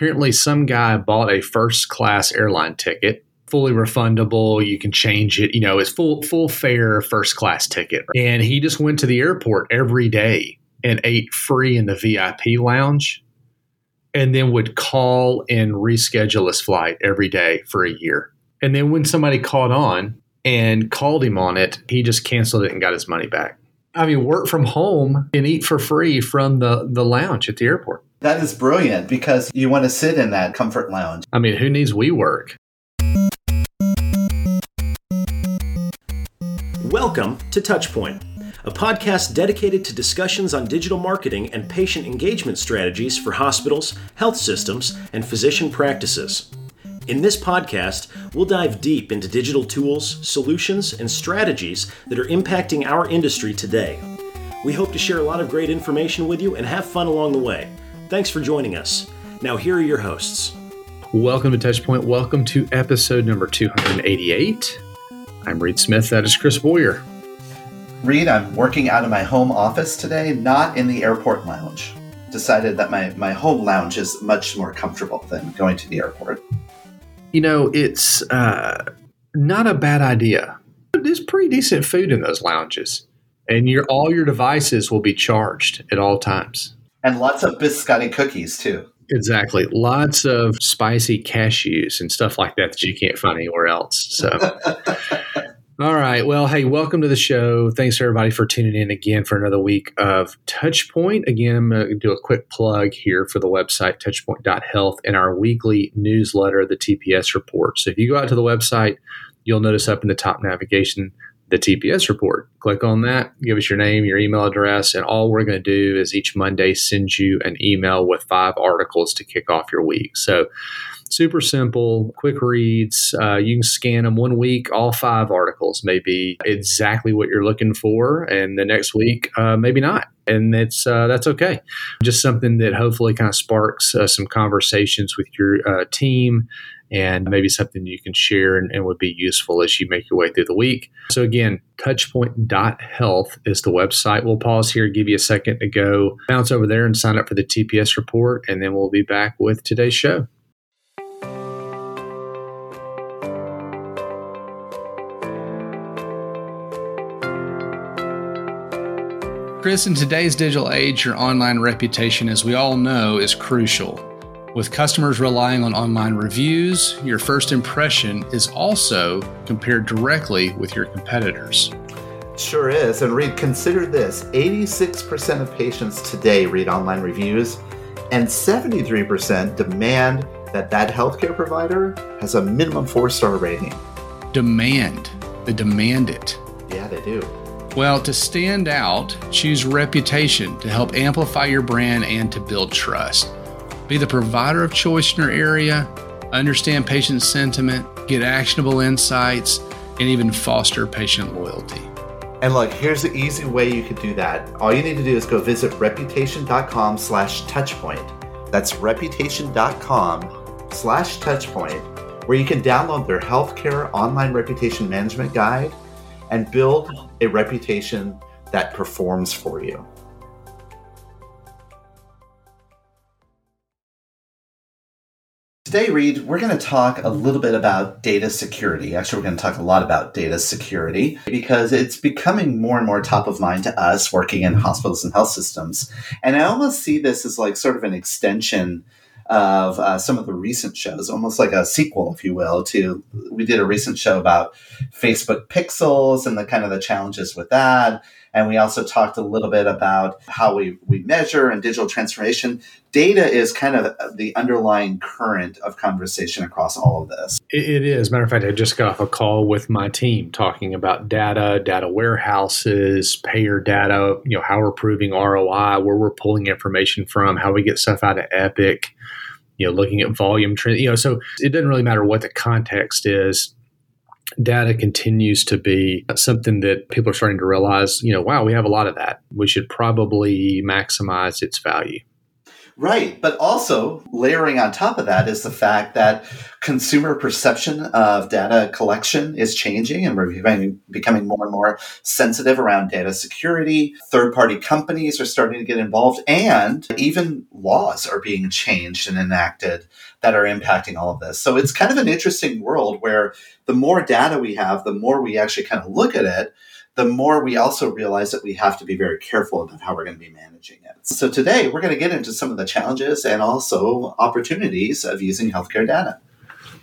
apparently some guy bought a first class airline ticket fully refundable. You can change it. You know, it's full full fare first class ticket. And he just went to the airport every day and ate free in the VIP lounge, and then would call and reschedule his flight every day for a year. And then when somebody caught on and called him on it, he just canceled it and got his money back. I mean, work from home and eat for free from the, the lounge at the airport. That is brilliant because you want to sit in that comfort lounge. I mean, who needs WeWork? Welcome to Touchpoint, a podcast dedicated to discussions on digital marketing and patient engagement strategies for hospitals, health systems, and physician practices. In this podcast, we'll dive deep into digital tools, solutions, and strategies that are impacting our industry today. We hope to share a lot of great information with you and have fun along the way. Thanks for joining us. Now, here are your hosts. Welcome to Touchpoint. Welcome to episode number 288. I'm Reed Smith. That is Chris Boyer. Reed, I'm working out of my home office today, not in the airport lounge. Decided that my, my home lounge is much more comfortable than going to the airport. You know, it's uh, not a bad idea. There's pretty decent food in those lounges, and your all your devices will be charged at all times. And lots of biscotti cookies, too. Exactly. Lots of spicy cashews and stuff like that that you can't find anywhere else. So, all right. Well, hey, welcome to the show. Thanks everybody for tuning in again for another week of Touchpoint. Again, I'm going to do a quick plug here for the website touchpoint.health and our weekly newsletter, the TPS report. So, if you go out to the website, you'll notice up in the top navigation the TPS report. Click on that, give us your name, your email address, and all we're going to do is each Monday send you an email with five articles to kick off your week. So, super simple, quick reads. Uh, you can scan them one week, all five articles may be exactly what you're looking for, and the next week, uh, maybe not. And that's uh, that's okay. Just something that hopefully kind of sparks uh, some conversations with your uh, team and maybe something you can share and, and, would be useful as you make your way through the week. So, again, touchpoint.health is the website. We'll pause here, give you a second to go bounce over there and sign up for the TPS report, and then we'll be back with today's show. Chris, in today's digital age, your online reputation, as we all know, is crucial. With customers relying on online reviews, your first impression is also compared directly with your competitors. Sure is. And Reed, consider this 86% of patients today read online reviews, and 73% demand that that healthcare provider has a minimum four star rating. Demand. They demand it. Yeah, they do. Well, to stand out, choose reputation to help amplify your brand and to build trust. Be the provider of choice in your area, understand patient sentiment, get actionable insights, and even foster patient loyalty. And look, here's the easy way you could do that. All you need to do is go visit reputation.com slash touchpoint. That's reputation.com slash touchpoint, where you can download their healthcare online reputation management guide and build a reputation that performs for you. Today, Reed, we're going to talk a little bit about data security. Actually, we're going to talk a lot about data security because it's becoming more and more top of mind to us working in hospitals and health systems. And I almost see this as like sort of an extension of uh, some of the recent shows, almost like a sequel, if you will, to we did a recent show about Facebook pixels and the kind of the challenges with that. And we also talked a little bit about how we, we measure and digital transformation. Data is kind of the underlying current of conversation across all of this. It is. Matter of fact, I just got off a call with my team talking about data, data warehouses, payer data, you know, how we're proving ROI, where we're pulling information from, how we get stuff out of Epic you know, looking at volume trend, you know, so it doesn't really matter what the context is. Data continues to be something that people are starting to realize, you know, wow, we have a lot of that. We should probably maximize its value. Right. But also, layering on top of that is the fact that consumer perception of data collection is changing and we're becoming, becoming more and more sensitive around data security. Third party companies are starting to get involved, and even laws are being changed and enacted that are impacting all of this. So it's kind of an interesting world where the more data we have, the more we actually kind of look at it the more we also realize that we have to be very careful about how we're going to be managing it. So today we're going to get into some of the challenges and also opportunities of using healthcare data.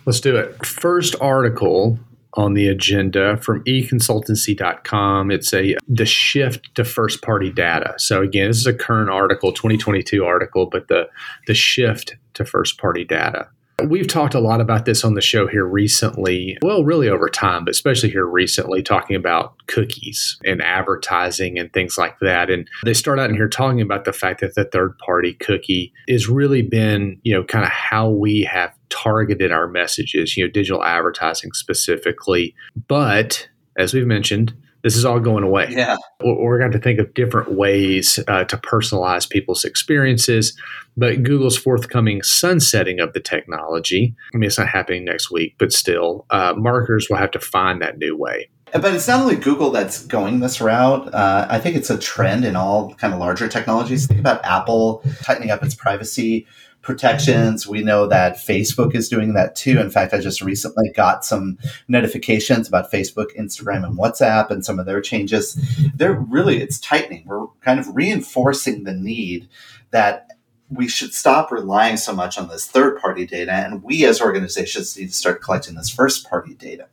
Let's do it. First article on the agenda from econsultancy.com. It's a the shift to first party data. So again, this is a current article, 2022 article, but the the shift to first party data. We've talked a lot about this on the show here recently. Well, really over time, but especially here recently, talking about cookies and advertising and things like that. And they start out in here talking about the fact that the third party cookie has really been, you know, kind of how we have targeted our messages, you know, digital advertising specifically. But as we've mentioned, this is all going away. Yeah. We're going to think of different ways uh, to personalize people's experiences. But Google's forthcoming sunsetting of the technology, I mean, it's not happening next week, but still, uh, marketers will have to find that new way. But it's not only Google that's going this route. Uh, I think it's a trend in all kind of larger technologies. Think about Apple tightening up its privacy protections. We know that Facebook is doing that too. In fact, I just recently got some notifications about Facebook, Instagram, and WhatsApp and some of their changes. They're really, it's tightening. We're kind of reinforcing the need that we should stop relying so much on this third party data. And we as organizations need to start collecting this first party data.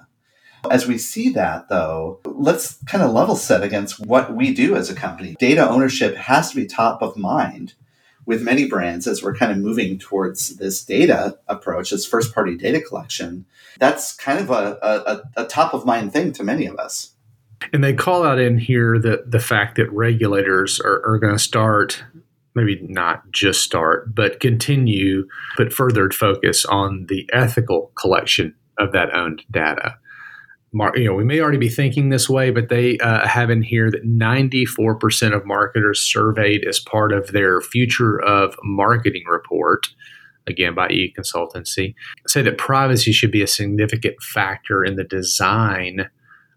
As we see that, though, let's kind of level set against what we do as a company. Data ownership has to be top of mind with many brands as we're kind of moving towards this data approach, this first party data collection, that's kind of a, a, a top of mind thing to many of us. And they call out in here that the fact that regulators are, are going to start, maybe not just start, but continue, put furthered focus on the ethical collection of that owned data you know, we may already be thinking this way, but they uh, have in here that 94% of marketers surveyed as part of their future of marketing report, again by e consultancy, say that privacy should be a significant factor in the design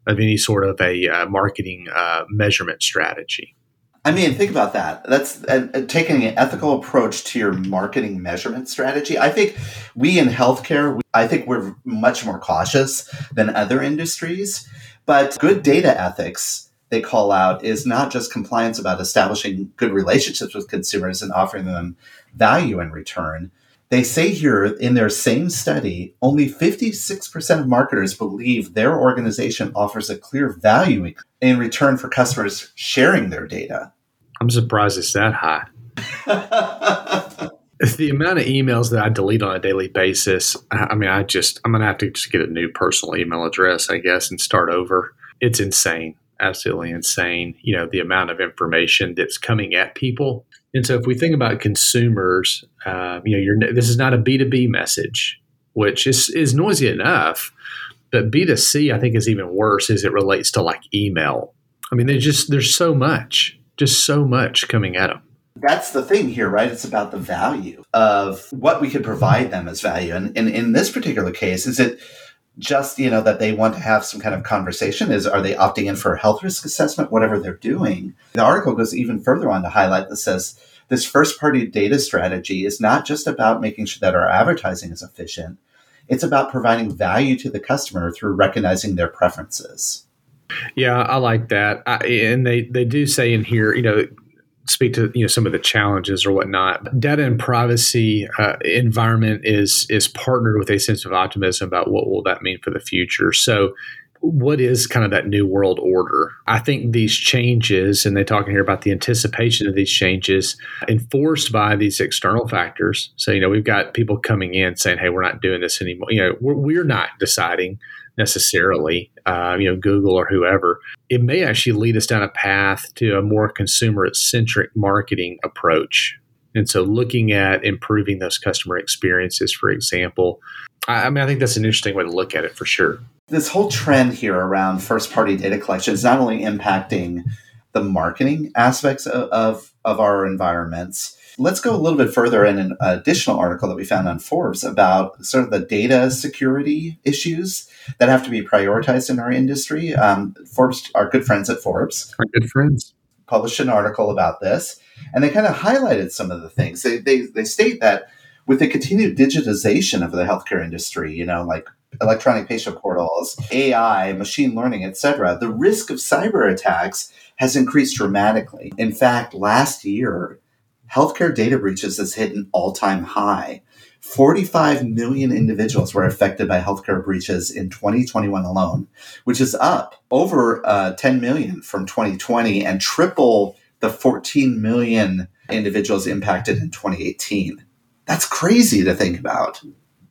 of any sort of a uh, marketing uh, measurement strategy. I mean, think about that. That's uh, uh, taking an ethical approach to your marketing measurement strategy. I think we in healthcare, we, I think we're much more cautious than other industries. But good data ethics, they call out, is not just compliance about establishing good relationships with consumers and offering them value in return. They say here in their same study, only 56% of marketers believe their organization offers a clear value in return for customers sharing their data. I'm surprised it's that high. the amount of emails that I delete on a daily basis, I mean, I just, I'm going to have to just get a new personal email address, I guess, and start over. It's insane, absolutely insane. You know, the amount of information that's coming at people. And so if we think about consumers, uh, you know, this is not a B2B message, which is, is noisy enough. But B2C, I think, is even worse as it relates to like email. I mean, there's just, there's so much, just so much coming at them that's the thing here, right? It's about the value of what we could provide them as value. And, and in this particular case, is it just, you know, that they want to have some kind of conversation? Is are they opting in for a health risk assessment, whatever they're doing? The article goes even further on to highlight that says this first party data strategy is not just about making sure that our advertising is efficient. It's about providing value to the customer through recognizing their preferences. Yeah, I like that. I, and they, they do say in here, you know, speak to you know some of the challenges or whatnot. Data and privacy uh, environment is is partnered with a sense of optimism about what will that mean for the future. So what is kind of that new world order? I think these changes, and they're talking here about the anticipation of these changes, enforced by these external factors. So you know we've got people coming in saying, "Hey, we're not doing this anymore." You know, we're, we're not deciding necessarily, uh, you know, Google or whoever. It may actually lead us down a path to a more consumer centric marketing approach. And so, looking at improving those customer experiences, for example, I, I mean, I think that's an interesting way to look at it for sure. This whole trend here around first party data collection is not only impacting the marketing aspects of, of, of our environments, Let's go a little bit further in an additional article that we found on Forbes about sort of the data security issues that have to be prioritized in our industry. Um, Forbes, our good friends at Forbes, our good friends, published an article about this, and they kind of highlighted some of the things. They, they, they state that with the continued digitization of the healthcare industry, you know, like electronic patient portals, AI, machine learning, etc., the risk of cyber attacks has increased dramatically. In fact, last year, healthcare data breaches has hit an all-time high. 45 million individuals were affected by healthcare breaches in 2021 alone, which is up over uh, 10 million from 2020 and triple the 14 million individuals impacted in 2018. That's crazy to think about.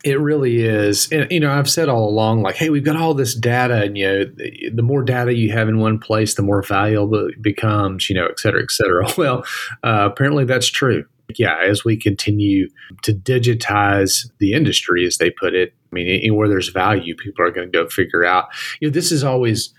It really is. And, you know, I've said all along, like, hey, we've got all this data, and, you know, the, more data you have in one place, the more valuable it becomes, you know, et cetera, et cetera. Well, uh, apparently that's true. Yeah, as we continue to digitize the industry, as they put it, I mean, anywhere there's value, people are going to go figure out. You know, this is always,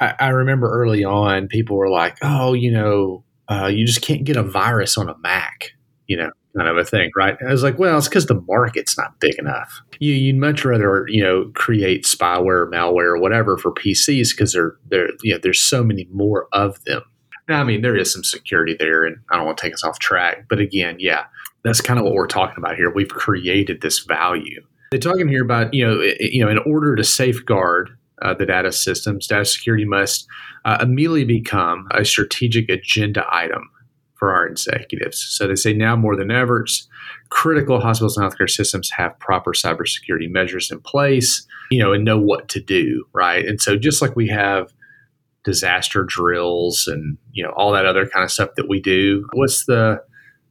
I, I remember early on, people were like, oh, you know, uh, you just can't get a virus on a Mac, you know kind of a thing, right? I was like, well, it's because the market's not big enough. You, you'd much rather, you know, create spyware, malware, or whatever for PCs because they're, they're, you know, there's so many more of them. Now, I mean, there is some security there, and I don't want to take us off track. But again, yeah, that's kind of what we're talking about here. We've created this value. They're talking here about, you know, you know, in order to safeguard uh, the data systems, data security must uh, immediately become a strategic agenda item for our executives. So they say now more than ever, it's critical hospitals and healthcare systems have proper cybersecurity measures in place, you know, and know what to do, right? And so just like we have disaster drills and you know all that other kind of stuff that we do, what's the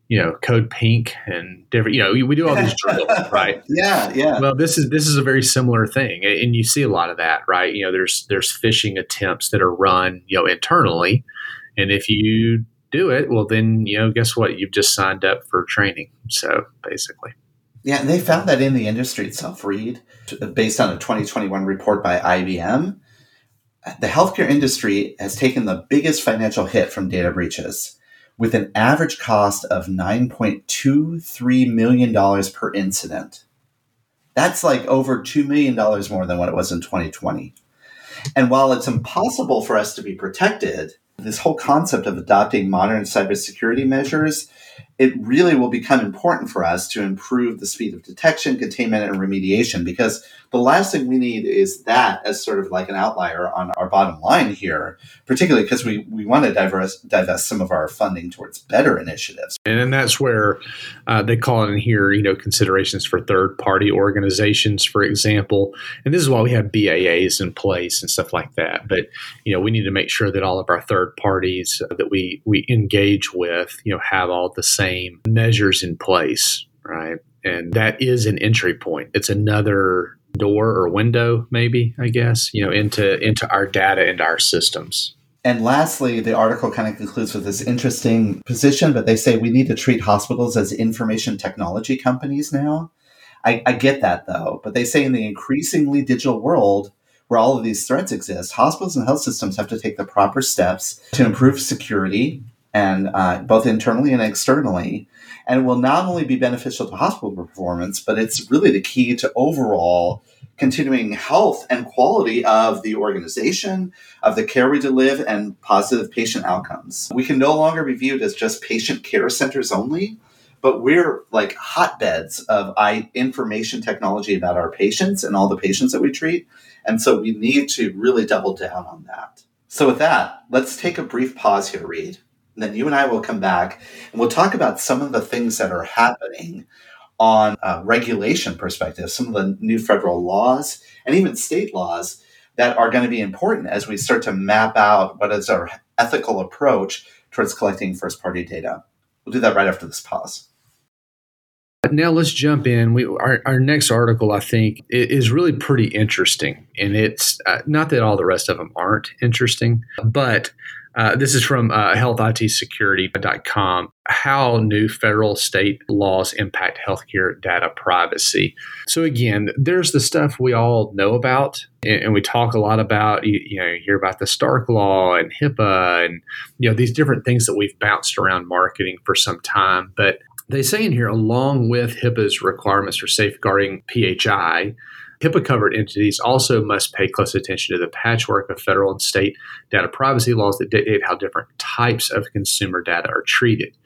you know code pink and different you know we do all these drills right yeah yeah well this is this is a very similar thing and you see a lot of that right you know there's there's phishing attempts that are run you know internally and if you do it, well, then, you know, guess what? You've just signed up for training. So basically. Yeah, and they found that in the industry itself, Reed, based on a 2021 report by IBM. The healthcare industry has taken the biggest financial hit from data breaches with an average cost of $9.23 million per incident. That's like over $2 million more than what it was in 2020. And while it's impossible for us to be protected, this whole concept of adopting modern cybersecurity measures, it really will become important for us to improve the speed of detection, containment, and remediation because the last thing we need is that as sort of like an outlier on our bottom line here, particularly because we, we want to diverse, divest some of our funding towards better initiatives. And then that's where uh, they call in here, you know, considerations for third party organizations, for example. And this is why we have BAAs in place and stuff like that. But, you know, we need to make sure that all of our third parties that we, we engage with, you know, have all the same measures in place, right? And that is an entry point. It's another door or window, maybe, I guess, you know, into into our data and our systems. And lastly, the article kind of concludes with this interesting position, but they say we need to treat hospitals as information technology companies now. I, I get that though, but they say in the increasingly digital world, where all of these threats exist, hospitals and health systems have to take the proper steps to improve security and uh, both internally and externally. And will not only be beneficial to hospital performance, but it's really the key to overall continuing health and quality of the organization, of the care we deliver, and positive patient outcomes. We can no longer be viewed as just patient care centers only, but we're like hotbeds of information technology about our patients and all the patients that we treat. And so we need to really double down on that. So, with that, let's take a brief pause here, Reed. And then you and I will come back and we'll talk about some of the things that are happening on a regulation perspective, some of the new federal laws and even state laws that are going to be important as we start to map out what is our ethical approach towards collecting first party data. We'll do that right after this pause. Now let's jump in. We our, our next article, I think, is really pretty interesting, and it's uh, not that all the rest of them aren't interesting, but uh, this is from uh, healthitsecurity.com. How new federal state laws impact healthcare data privacy. So, again, there's the stuff we all know about and, and we talk a lot about. You, you, know, you hear about the Stark Law and HIPAA and, you know, these different things that we've bounced around marketing for some time. But They say in here, along with HIPAA's requirements for safeguarding PHI, HIPAA covered entities also must pay close attention to the patchwork of federal and state data privacy laws that dictate how different types of consumer data are treated.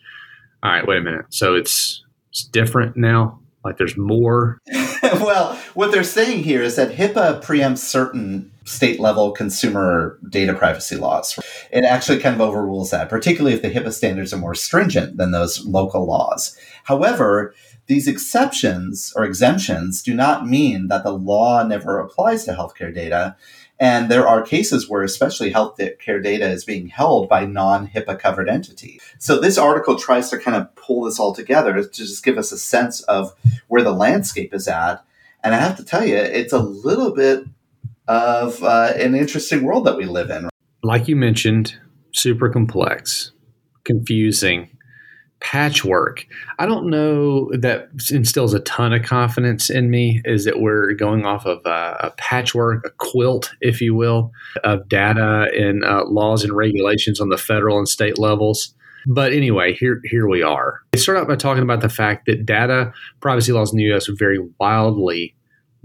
All right, wait a minute. So it's it's different now. Like there's more. well, what they're saying here is that HIPAA preempts certain state level consumer data privacy laws. It actually kind of overrules that, particularly if the HIPAA standards are more stringent than those local laws. However, these exceptions or exemptions do not mean that the law never applies to healthcare data. And there are cases where, especially healthcare data is being held by non HIPAA covered entities. So, this article tries to kind of pull this all together to just give us a sense of where the landscape is at. And I have to tell you, it's a little bit of uh, an interesting world that we live in. Like you mentioned, super complex, confusing, patchwork. I don't know that instills a ton of confidence in me. Is that we're going off of a, a patchwork, a quilt, if you will, of data and uh, laws and regulations on the federal and state levels. But anyway, here here we are. They start out by talking about the fact that data privacy laws in the U.S. vary wildly,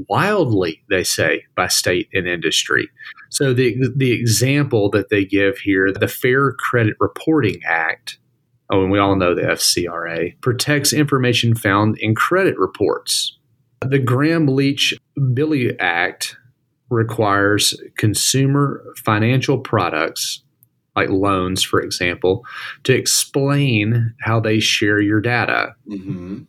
wildly, they say, by state and industry. So the the example that they give here, the Fair Credit Reporting Act, oh, and we all know the FCRA, protects information found in credit reports. The Gramm Leach Bliley Act requires consumer financial products, like loans, for example, to explain how they share your data. Mm-hmm.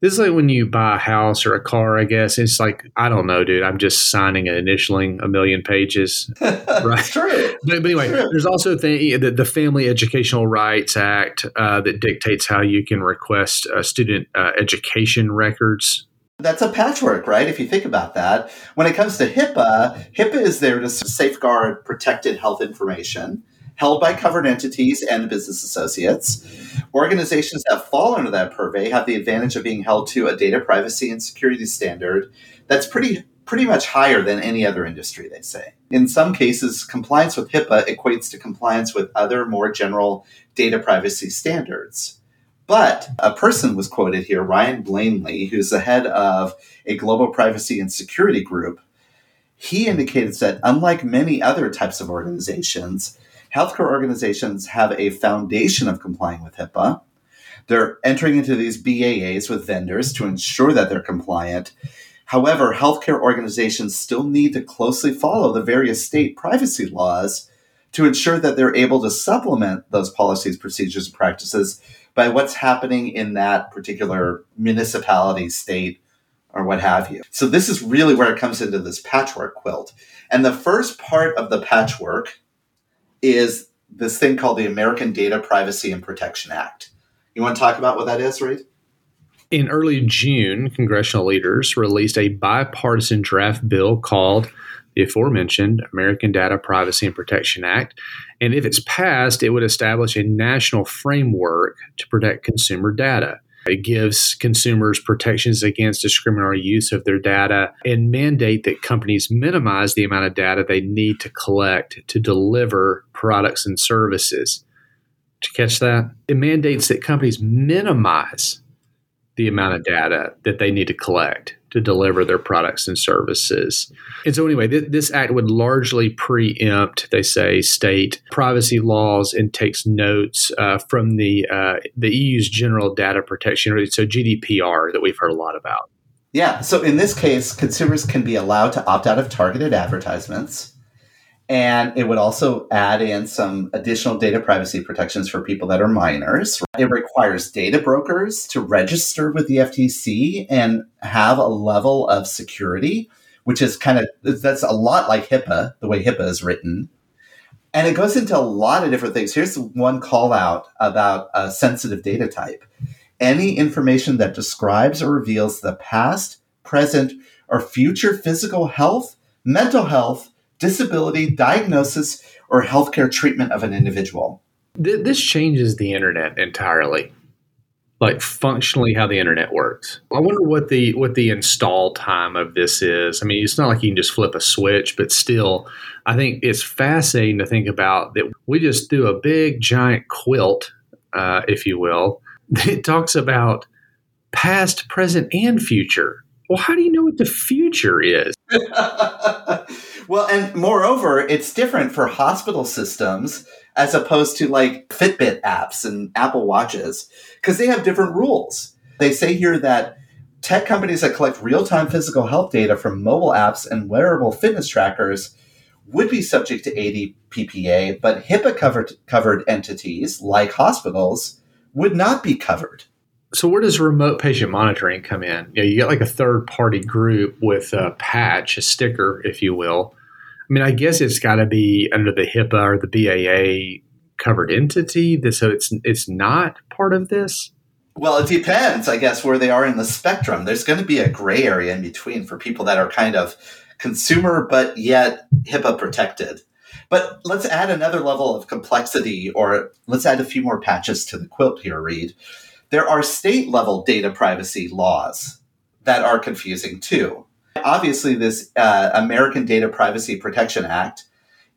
This is like when you buy a house or a car, I guess. It's like, I don't know, dude. I'm just signing and initialing a million pages. right. True. But, but anyway, True. there's also the, the, Family Educational Rights Act uh, that dictates how you can request uh, student uh, education records. That's a patchwork, right? If you think about that. When it comes to HIPAA, HIPAA is there to safeguard protected health information held by covered entities and business associates. Organizations that fall under that purvey have the advantage of being held to a data privacy and security standard that's pretty pretty much higher than any other industry, they say. In some cases, compliance with HIPAA equates to compliance with other more general data privacy standards. But a person was quoted here, Ryan Blaney, who's the head of a global privacy and security group. He indicates that unlike many other types of organizations, healthcare organizations have a foundation of complying with HIPAA. They're entering into these BAAs with vendors to ensure that they're compliant. However, healthcare organizations still need to closely follow the various state privacy laws to ensure that they're able to supplement those policies, procedures, and practices by what's happening in that particular municipality, state, or what have you. So, this is really where it comes into this patchwork quilt. And the first part of the patchwork is this thing called the American Data Privacy and Protection Act. You want to talk about what that is, Reed? In early June, congressional leaders released a bipartisan draft bill called the aforementioned American Data Privacy and Protection Act. And if it's passed, it would establish a national framework to protect consumer data. It gives consumers protections against discriminatory use of their data and mandate that companies minimize the amount of data they need to collect to deliver products and services. You catch that? It mandates that companies minimize the amount of data that they need to collect to deliver their products and services. And so, anyway, th- this act would largely preempt, they say, state privacy laws and takes notes uh, from the uh, the EU's General Data Protection, so GDPR, that we've heard a lot about. Yeah. So in this case, consumers can be allowed to opt out of targeted advertisements. And it would also add in some additional data privacy protections for people that are minors. It requires data brokers to register with the FTC and have a level of security, which is kind of, that's a lot like HIPAA, the way HIPAA is written. And it goes into a lot of different things. Here's one call out about a sensitive data type any information that describes or reveals the past, present, or future physical health, mental health, disability, diagnosis, or healthcare treatment of an individual. This changes the internet entirely. Like functionally how the internet works. I wonder what the what the install time of this is. I mean, it's not like you can just flip a switch, but still, I think it's fascinating to think about that we just do a big giant quilt, uh, if you will, it talks about past, present, and future. Well, how do you know what the future is? well, and moreover, it's different for hospital systems as opposed to like Fitbit apps and Apple Watches because they have different rules. They say here that tech companies that collect real time physical health data from mobile apps and wearable fitness trackers would be subject to ADPPA, but HIPAA covered, covered entities like hospitals would not be covered. So where does remote patient monitoring come in? You, know, you get like a third party group with a patch, a sticker, if you will. I mean, I guess it's got to be under the HIPAA or the BAA covered entity, so it's it's not part of this. Well, it depends, I guess, where they are in the spectrum. There's going to be a gray area in between for people that are kind of consumer but yet HIPAA protected. But let's add another level of complexity, or let's add a few more patches to the quilt here, Reed. There are state level data privacy laws that are confusing too. Obviously, this uh, American Data Privacy Protection Act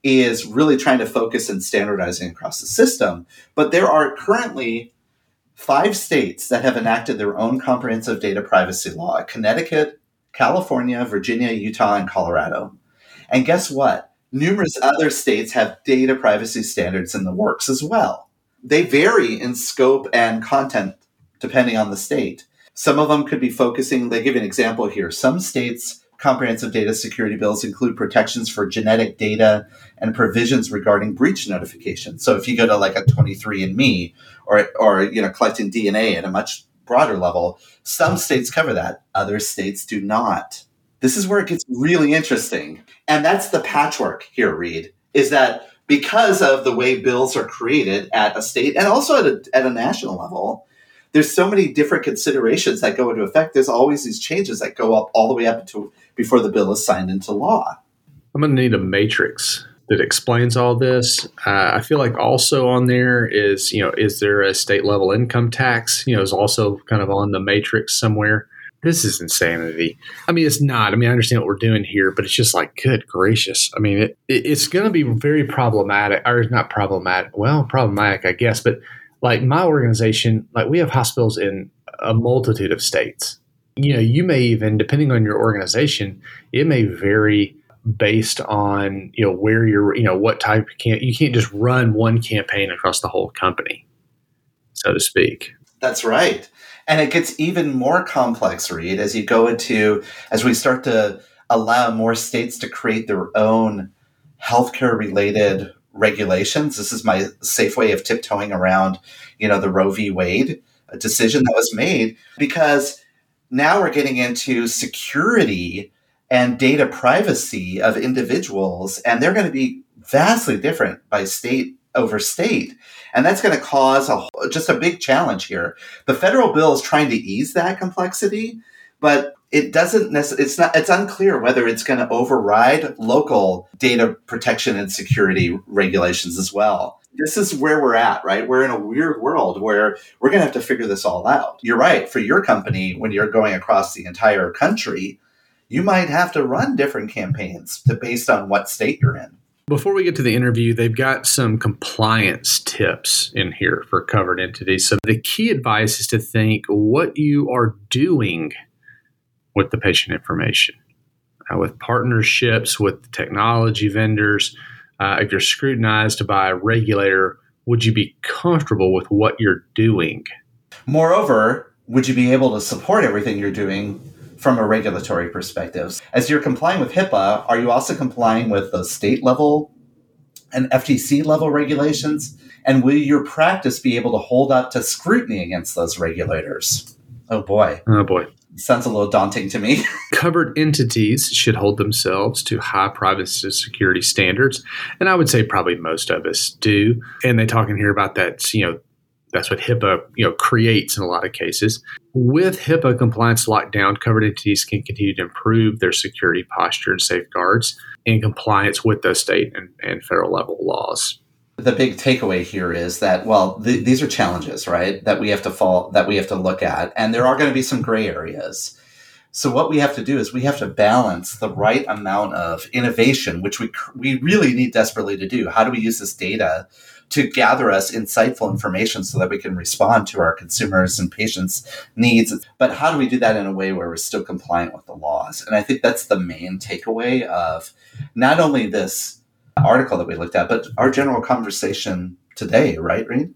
is really trying to focus and standardizing across the system. But there are currently five states that have enacted their own comprehensive data privacy law Connecticut, California, Virginia, Utah, and Colorado. And guess what? Numerous other states have data privacy standards in the works as well. They vary in scope and content depending on the state. Some of them could be focusing, they give an example here. Some states' comprehensive data security bills include protections for genetic data and provisions regarding breach notification. So if you go to like a 23andMe or, or you know, collecting DNA at a much broader level, some states cover that, other states do not. This is where it gets really interesting. And that's the patchwork here, Reed, is that because of the way bills are created at a state and also at a, at a national level, there's so many different considerations that go into effect. There's always these changes that go up all the way up to before the bill is signed into law. I'm going to need a matrix that explains all this. Uh, I feel like also on there is, you know, is there a state level income tax? You know, is also kind of on the matrix somewhere. This is insanity. I mean, it's not. I mean, I understand what we're doing here, but it's just like, good gracious. I mean, it, it it's going to be very problematic, or not problematic. Well, problematic, I guess, but like my organization, like we have hospitals in a multitude of states. You know, you may even, depending on your organization, it may vary based on you know where you're, you know, what type of camp. You can't just run one campaign across the whole company, so to speak. That's right, and it gets even more complex, Reed, as you go into as we start to allow more states to create their own healthcare related regulations. This is my safe way of tiptoeing around, you know, the Roe v. Wade decision that was made because now we're getting into security and data privacy of individuals, and they're going to be vastly different by state over state. And that's going to cause a, just a big challenge here. The federal bill is trying to ease that complexity, but it doesn't necessarily it's not it's unclear whether it's going to override local data protection and security regulations as well. This is where we're at right? We're in a weird world where we're going to have to figure this all out. You're right for your company when you're going across the entire country you might have to run different campaigns to based on what state you're in. Before we get to the interview, they've got some compliance tips in here for covered entities. So, the key advice is to think what you are doing with the patient information, uh, with partnerships with technology vendors. Uh, if you're scrutinized by a regulator, would you be comfortable with what you're doing? Moreover, would you be able to support everything you're doing from a regulatory perspective? As you're complying with HIPAA, are you also complying with the state level and FTC level regulations? And will your practice be able to hold up to scrutiny against those regulators? Oh boy. Oh boy sounds a little daunting to me. Covered entities should hold themselves to high privacy security standards, and I would say probably most of us do. And they talk in here about that, you know, that's what HIPAA, you know, creates in a lot of cases. With HIPAA compliance lockdown, covered entities can continue to improve their security posture and safeguards in compliance with those state and, and federal level laws the big takeaway here is that well th- these are challenges right that we have to fall that we have to look at and there are going to be some gray areas So what we have to do is we have to balance the right amount of innovation, which we we really need desperately to do. How do we use this data to gather us insightful information so that we can respond to our consumers and patients' needs? But how do we do that in a way where we're still compliant with the laws? And I think that's the main takeaway of not only this article that we looked at, but our general conversation today, right, Reed?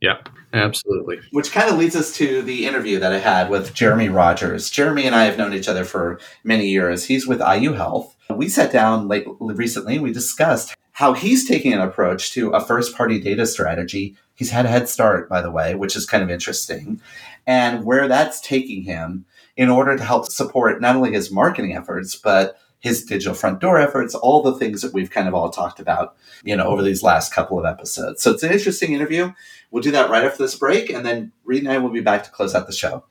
Yeah, absolutely. Which kind of leads us to the interview that I had with Jeremy Rogers. Jeremy and I have known each other for many years. He's with IU Health. We sat down late recently. and We discussed how he's taking an approach to a first party data strategy. He's had a head start, by the way, which is kind of interesting, and where that's taking him in order to help support not only his marketing efforts, but his digital front door efforts, all the things that we've kind of all talked about, you know, over these last couple of episodes. So it's an interesting interview. We'll do that right after this break, and then Reed and I will be back to close out the show.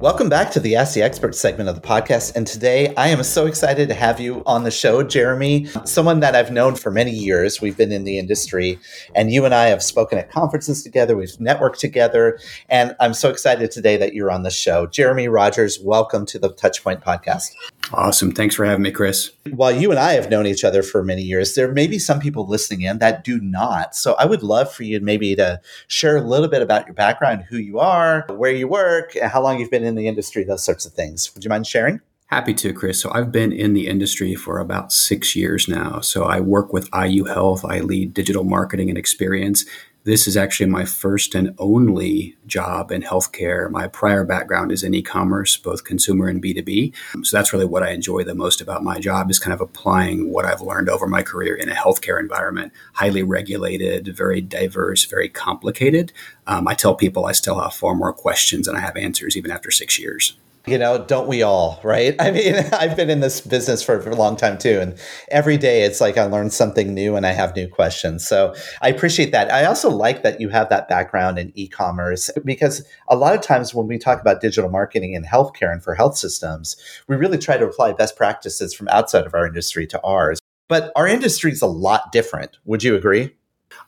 Welcome back to the Ask the Expert segment of the podcast. And today I am so excited to have you on the show, Jeremy, someone that I've known for many years. We've been in the industry, and you and I have spoken at conferences together. We've networked together. And I'm so excited today that you're on the show. Jeremy Rogers, welcome to the Touchpoint podcast. Awesome. Thanks for having me, Chris. While you and I have known each other for many years, there may be some people listening in that do not. So I would love for you maybe to share a little bit about your background, who you are, where you work, how long you've been in the industry, those sorts of things. Would you mind sharing? Happy to, Chris. So I've been in the industry for about six years now. So I work with IU Health. I lead digital marketing and experience. This is actually my first and only job in healthcare. My prior background is in e-commerce, both consumer and B2B. So that's really what I enjoy the most about my job is kind of applying what I've learned over my career in a healthcare environment, highly regulated, very diverse, very complicated. Um, I tell people I still have far more questions than I have answers even after six years you know, don't we all, right? I mean, I've been in this business for, for, a long time too. And every day it's like I learn something new and I have new questions. So I appreciate that. I also like that you have that background in e commerce because a lot of times when we talk about digital marketing in healthcare and for health systems, we really try to apply best practices from outside of our industry to ours. But our industry is a lot different. Would you agree?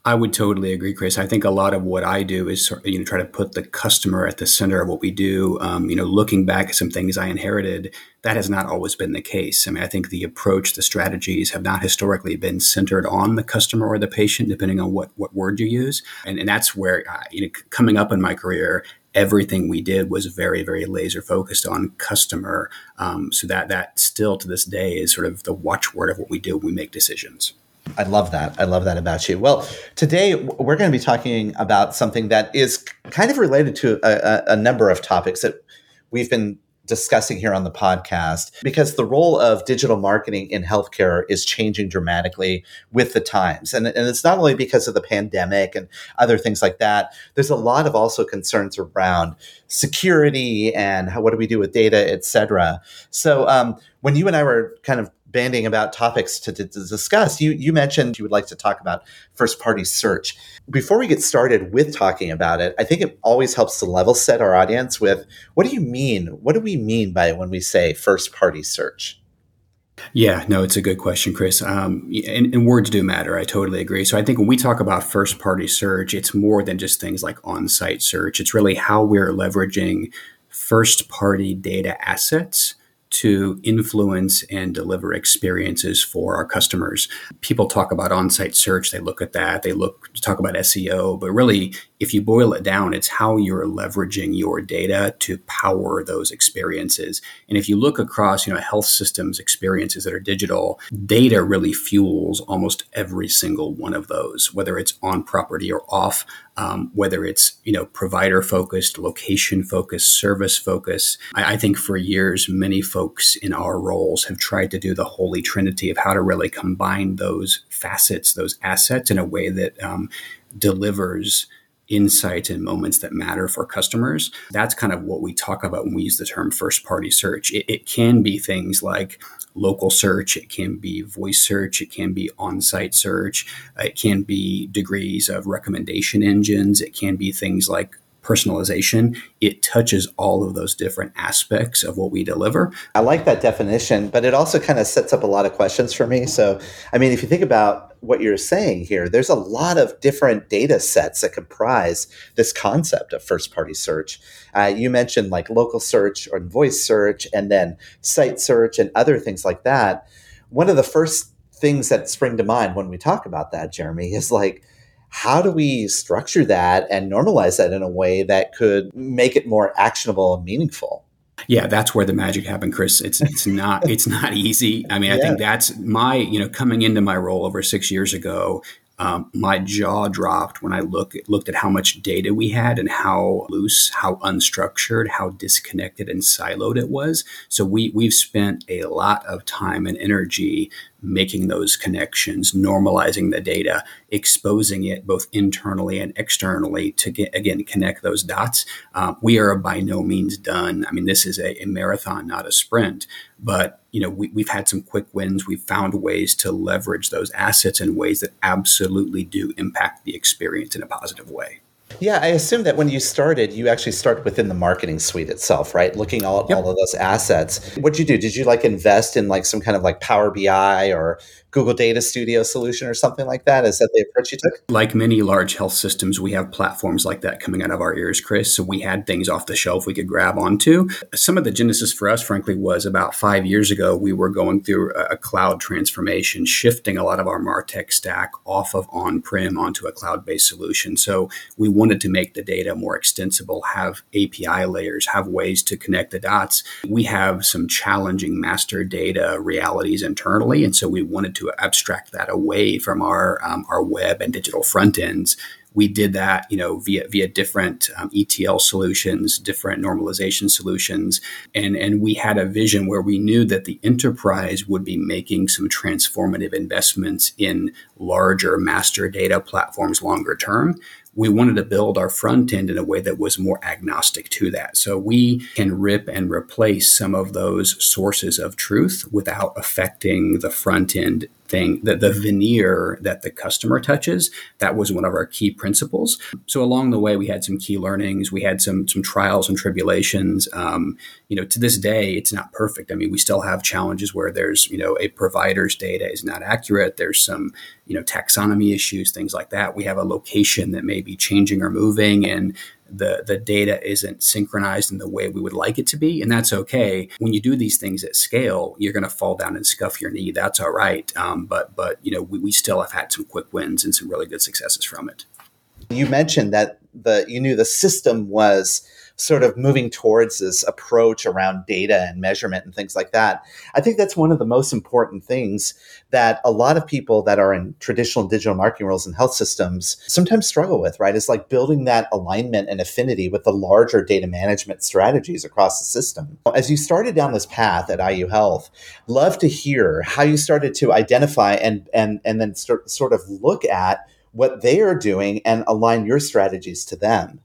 I would totally agree, Chris. I think a lot of what I do is you know try to put the customer at the center of what we do. Um, you know, looking back at some things I inherited, that has not always been the case. I mean, I think the approach, the strategies have not historically been centered on the customer or the patient, depending on what what word you use. And, and that's where uh, you know coming up in my career, everything we did was very very laser focused on customer um, so that that still to this day is sort of the watchword of what we do when we make decisions I love that. I love that about you. Well, today we're going to be talking about something that is kind of related to a, a, number of topics that we've been discussing here on the podcast because the role of digital marketing in healthcare is changing dramatically with the times. And, and it's not only because of the pandemic and other things like that, there's a lot of also concerns around security and how, what do we do with data, et cetera. So um, when you and I were kind of banding about topics to, to, discuss. You you mentioned you would like to talk about first party search. Before we get started with talking about it, I think it always helps to level set our audience with what do you mean? What do we mean by when we say first party search? Yeah, no, it's a good question, Chris. Um, and, and, words do matter. I totally agree. So I think when we talk about first party search, it's more than just things like on site search. It's really how we're leveraging first party data assets to influence and deliver experiences for our customers. People talk about on-site search, they look at that, they look talk about SEO, but really if you boil it down, it's how you're leveraging your data to power those experiences. And if you look across, you know, health systems experiences that are digital, data really fuels almost every single one of those, whether it's on property or off, um, whether it's you know provider focused, location focused, service focused. I, I think for years, many folks in our roles have tried to do the holy trinity of how to really combine those facets, those assets, in a way that um, delivers insights and moments that matter for customers. That's kind of what we talk about when we use the term first party search. It, it, can be things like local search, it can be voice search, it can be on site search, it can be degrees of recommendation engines, it can be things like personalization, it touches all of those different aspects of what we deliver. I like that definition, but it also kind of sets up a lot of questions for me. So, I mean, if you think about what you're saying here, there's a lot of different data sets that comprise this concept of first party search. Uh, you mentioned like local search or voice search, and then site search and other things like that. One of the first things that spring to mind when we talk about that, Jeremy, is like, how do we structure that and normalize that in a way that could make it more actionable and meaningful? Yeah, that's where the magic happened, Chris. It's it's not it's not easy. I mean, yeah. I think that's my you know coming into my role over six years ago. Um, my jaw dropped when I look looked at how much data we had and how loose, how unstructured, how disconnected and siloed it was. So we we've spent a lot of time and energy making those connections, normalizing the data, exposing it both internally and externally to get, again connect those dots. Uh, we are by no means done. I mean, this is a, a marathon, not a sprint. But you know, we, we've had some quick wins. We've found ways to leverage those assets in ways that absolutely do impact the experience in a positive way. Yeah, I assume that when you started, you actually started within the marketing suite itself, right? Looking all, yep. all of those assets. What'd you do? Did you like invest in like some kind of like Power BI or Google Data Studio solution or something like that? Is that the approach you took? Like many large health systems, we have platforms like that coming out of our ears, Chris. So we had things off the shelf we could grab onto. Some of the genesis for us, frankly, was about five years ago, we were going through a cloud transformation, shifting a lot of our MarTech stack off of on prem onto a cloud based solution. So we wanted to make the data more extensible, have API layers, have ways to connect the dots. We have some challenging master data realities internally. And so we wanted to abstract that away from our um, our web and digital front ends. We did that, you know, via via different um, ETL solutions, different normalization solutions, and and we had a vision where we knew that the enterprise would be making some transformative investments in larger master data platforms longer term we wanted to build our front end in a way that was more agnostic to that. So we can rip and replace some of those sources of truth without affecting the front end thing, the, the veneer that the customer touches. That was one of our key principles. So along the way, we had some key learnings. We had some some trials and tribulations. Um, you know, to this day, it's not perfect. I mean, we still have challenges where there's you know a provider's data is not accurate. There's some you know taxonomy issues, things like that. We have a location that may be changing or moving, and the the data isn't synchronized in the way we would like it to be, and that's okay. When you do these things at scale, you're going to fall down and scuff your knee. That's all right. Um, but but you know we, we still have had some quick wins and some really good successes from it. You mentioned that the you knew the system was sort of moving towards this approach around data and measurement and things like that. I think that's one of the most important things that a lot of people that are in traditional digital marketing roles in health systems sometimes struggle with, right? It's like building that alignment and affinity with the larger data management strategies across the system. As you started down this path at IU Health, love to hear how you started to identify and and and then start, sort of look at what they are doing and align your strategies to them.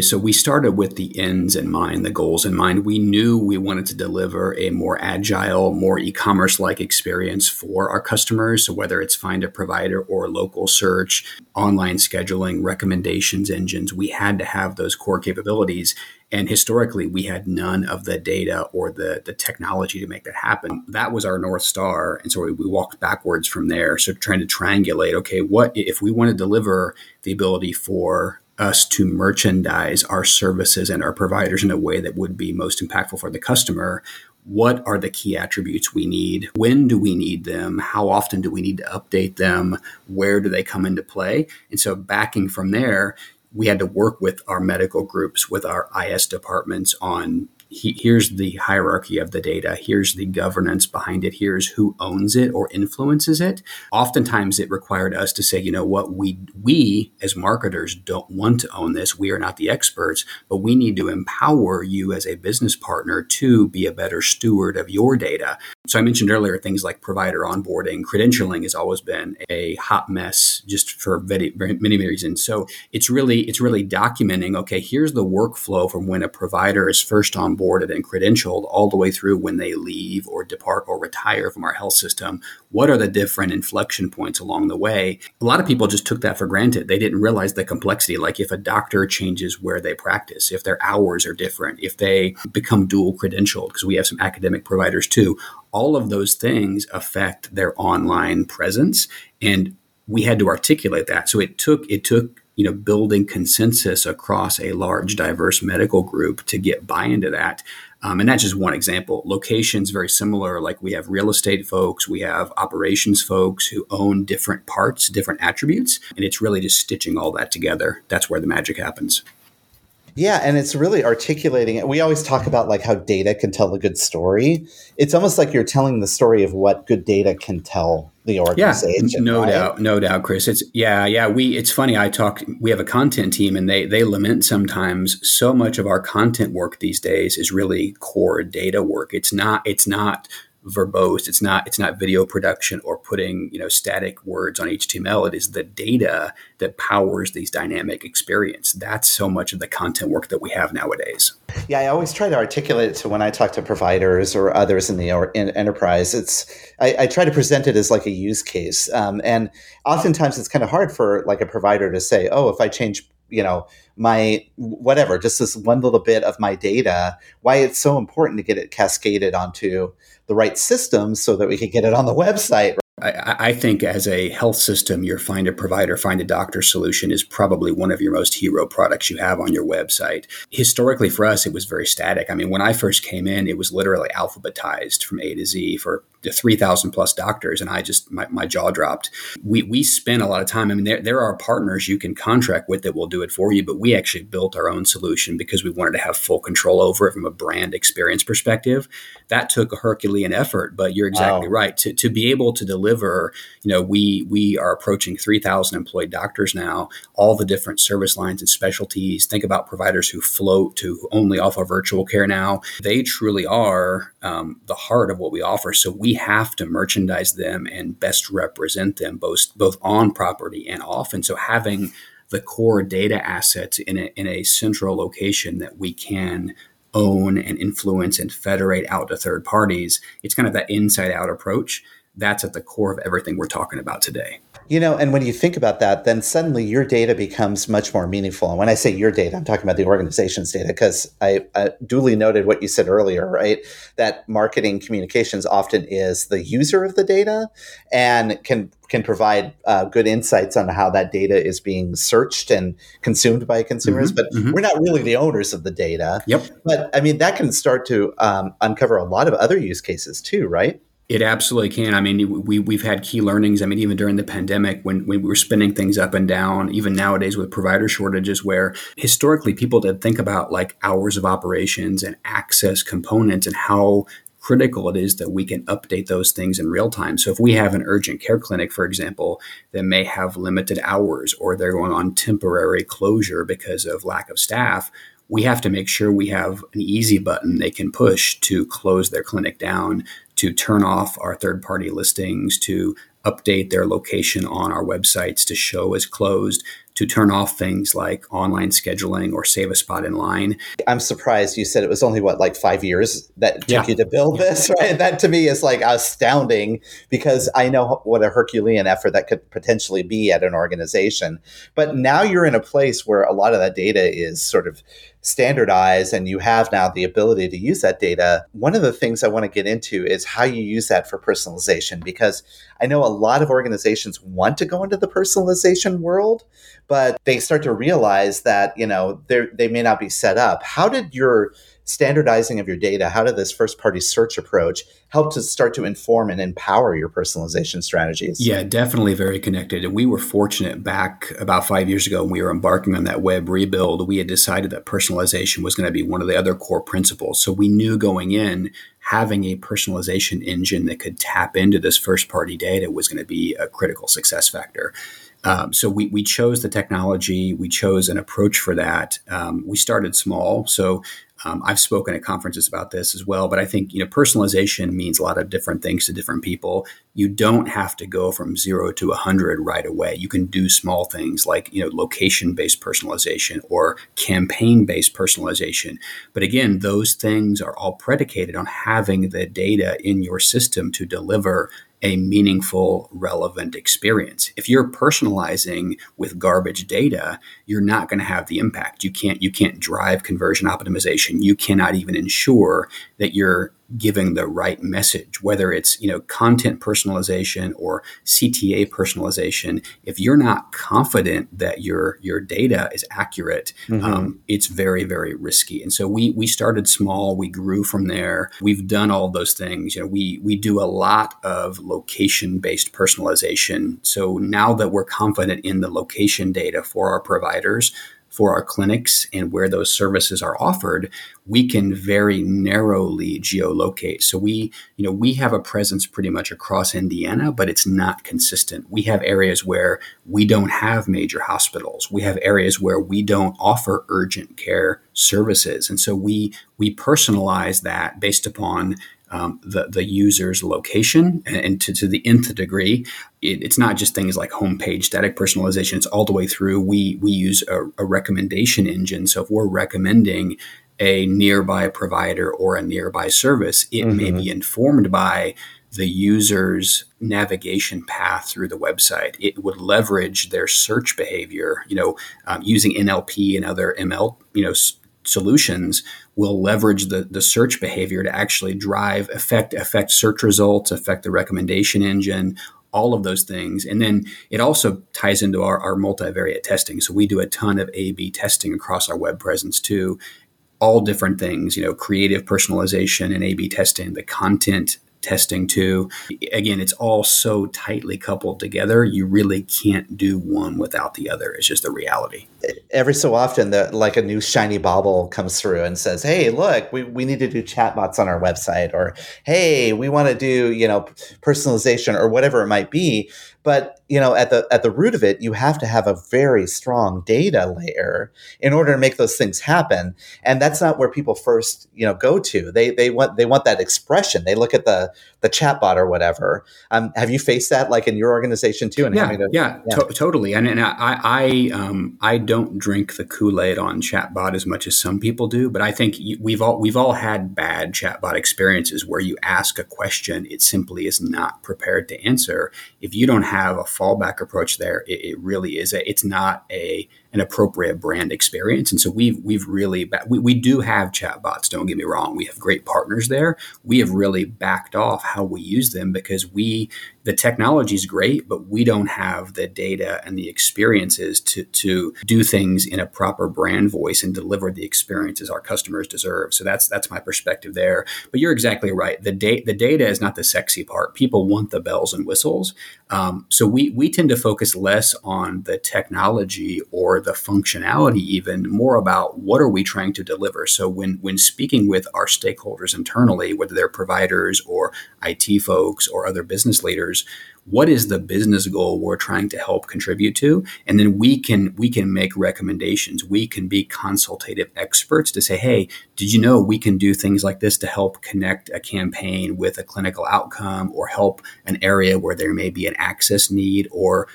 So we started with the ends in mind, the goals in mind. We knew we wanted to deliver a more agile, more e-commerce like experience for our customers. So whether it's find a provider or local search, online scheduling, recommendations engines, we had to have those core capabilities. And historically, we had none of the data or the, the technology to make that happen. That was our North Star. And so we, we walked backwards from there. So trying to triangulate, okay, what if we want to deliver the ability for us to merchandise our services and our providers in a way that would be most impactful for the customer. What are the key attributes we need? When do we need them? How often do we need to update them? Where do they come into play? And so, backing from there, we had to work with our medical groups, with our IS departments on he, here's the hierarchy of the data, here's the governance behind it, here's who owns it or influences it. Oftentimes it required us to say, you know what, we we as marketers don't want to own this. We are not the experts, but we need to empower you as a business partner to be a better steward of your data. So I mentioned earlier things like provider onboarding, credentialing has always been a hot mess just for very many reasons. So it's really it's really documenting. Okay, here's the workflow from when a provider is first onboarded and credentialed all the way through when they leave or depart or retire from our health system. What are the different inflection points along the way? A lot of people just took that for granted. They didn't realize the complexity. Like if a doctor changes where they practice, if their hours are different, if they become dual credentialed, because we have some academic providers too, all of those things affect their online presence. And we had to articulate that. So it took, it took, you know, building consensus across a large, diverse medical group to get buy into that. Um, and that's just one example. Locations very similar. Like we have real estate folks, we have operations folks who own different parts, different attributes, and it's really just stitching all that together. That's where the magic happens. Yeah, and it's really articulating it. We always talk about like how data can tell a good story. It's almost like you're telling the story of what good data can tell the organization. Yeah, no right? doubt, no doubt, Chris. It's yeah, yeah. We it's funny. I talk. We have a content team, and they they lament sometimes so much of our content work these days is really core data work. It's not. It's not verbose. It's not it's not video production or putting you know static words on HTML. It is the data that powers these dynamic experience. That's so much of the content work that we have nowadays. Yeah, I always try to articulate it to when I talk to providers or others in the in enterprise. It's I, I, try to present it as like a use case, um, and oftentimes it's kind of hard for like a provider to say, "Oh, if I change you know my whatever just this one little bit of my data why it's so important to get it cascaded onto the right system so that we can get it on the website I, I, think as a health system, your find a provider, find a doctor solution is probably one of your most hero products you have on your website. Historically, for us, it was very static. I mean, when I first came in, it was literally alphabetized from A to Z for 3,000 plus doctors. And I just, my, my jaw dropped. We, we spent a lot of time. I mean, there, there are partners you can contract with that will do it for you, but we actually built our own solution because we wanted to have full control over it from a brand experience perspective. That took a Herculean effort, but you're exactly wow. right. To, to be able to deliver, you know, we, we are approaching 3,000 employed doctors now, all the different service lines and specialties. Think about providers who float to only offer virtual care now. They truly are um, the heart of what we offer. So we have to merchandise them and best represent them both both on property and off. And so having the core data assets in a, in a central location that we can own and influence and federate out to third parties, it's kind of that inside out approach. That's at the core of everything we're talking about today. You know, and when you think about that, then suddenly your data becomes much more meaningful. And when I say your data, I'm talking about the organization's data because I, I, duly noted what you said earlier, right? That marketing communications often is the user of the data and can can provide uh, good insights on how that data is being searched and consumed by consumers. Mm-hmm, but mm-hmm. we're not really the owners of the data. Yep. But I mean, that can start to um, uncover a lot of other use cases too, right? It absolutely can. I mean, we we've had key learnings. I mean, even during the pandemic, when, when we were spinning things up and down, even nowadays with provider shortages, where historically people did think about like hours of operations and access components and how critical it is that we can update those things in real time. So if we have an urgent care clinic, for example, that may have limited hours or they're going on temporary closure because of lack of staff, we have to make sure we have an easy button they can push to close their clinic down, to turn off our third party listings, to update their location on our websites to show as closed, to turn off things like online scheduling or save a spot in line. I'm surprised you said it was only what like 5 years that took yeah. you to build this, right? That to me is like astounding because I know what a herculean effort that could potentially be at an organization. But now you're in a place where a lot of that data is sort of standardized and you have now the ability to use that data. One of the things I want to get into is how you use that for personalization because I know a lot of organizations want to go into the personalization world, but they start to realize that, you know, they may not be set up. How did your standardizing of your data, how did this first party search approach help to start to inform and empower your personalization strategies? Yeah, definitely very connected. And we were fortunate back about five years ago when we were embarking on that web rebuild, we had decided that personalization was going to be one of the other core principles. So we knew going in, having a personalization engine that could tap into this first party data was going to be a critical success factor. Um, so we, we chose the technology, we chose an approach for that. Um, we started small. So Um, I've spoken at conferences about this as well, but I think you know personalization means a lot of different things to different people. You don't have to go from zero to hundred right away. You can do small things like you know location based personalization or campaign based personalization. But again, those things are all predicated on having the data in your system to deliver a meaningful, relevant experience. If you're personalizing with garbage data, you're not going to have the impact. You can't you can't drive conversion optimization. You cannot even ensure that you're giving the right message, whether it's you know content personalization or CTA personalization. If you're not confident that your your data is accurate, mm-hmm. um, it's very very risky. And so we we started small, we grew from there. We've done all those things. You know, we we do a lot of location based personalization. So now that we're confident in the location data for our providers for our clinics and where those services are offered, we can very narrowly geolocate. So we, you know, we have a presence pretty much across Indiana, but it's not consistent. We have areas where we don't have major hospitals. We have areas where we don't offer urgent care services. And so we we personalize that based upon um, the, the user's location and, to, to the nth degree. It, it's not just things like homepage static personalization, it's all the way through. We, we use a, a recommendation engine. So if we're recommending a nearby provider or a nearby service, it mm-hmm. may be informed by the user's navigation path through the website. It would leverage their search behavior, you know, um, using NLP and other ML, you know, solutions will leverage the, the search behavior to actually drive affect affect search results affect the recommendation engine all of those things. And then it also ties into our, our multivariate testing. So we do a ton of a b testing across our web presence too. All different things you know creative personalization and a b testing the content testing too. Again, it's all so tightly coupled together. You really can't do one without the other. It's just the reality. Every so often, the like a new shiny bauble comes through and says, "Hey, look, we, we need to do chatbots on our website," or "Hey, we want to do you know personalization or whatever it might be." But you know, at the at the root of it, you have to have a very strong data layer in order to make those things happen. And that's not where people first, you know, go to. They they want they want that expression. They look at the the chatbot or whatever. Um, have you faced that like in your organization too? And yeah, to, yeah, yeah. To- totally. And, and I I um, I don't drink the Kool Aid on chatbot as much as some people do, but I think we've all we've all had bad chatbot experiences where you ask a question, it simply is not prepared to answer. If you don't have a fallback approach there, it, it really is a, it's not a an appropriate brand experience. And so we've we've really we, we do have chatbots. Don't get me wrong. We have great partners there. We have really backed off how we use them because we the technology is great, but we don't have the data and the experiences to, to do things in a proper brand voice and deliver the experiences our customers deserve. So that's that's my perspective there. But you're exactly right. The data the data is not the sexy part. People want the bells and whistles. Um, so we we tend to focus less on the technology or the functionality, even more about what are we trying to deliver. So when when speaking with our stakeholders internally, whether they're providers or IT folks or other business leaders, what is the business goal we're trying to help contribute to and then we can we can make recommendations we can be consultative experts to say hey did you know we can do things like this to help connect a campaign with a clinical outcome or help an area where there may be an access need or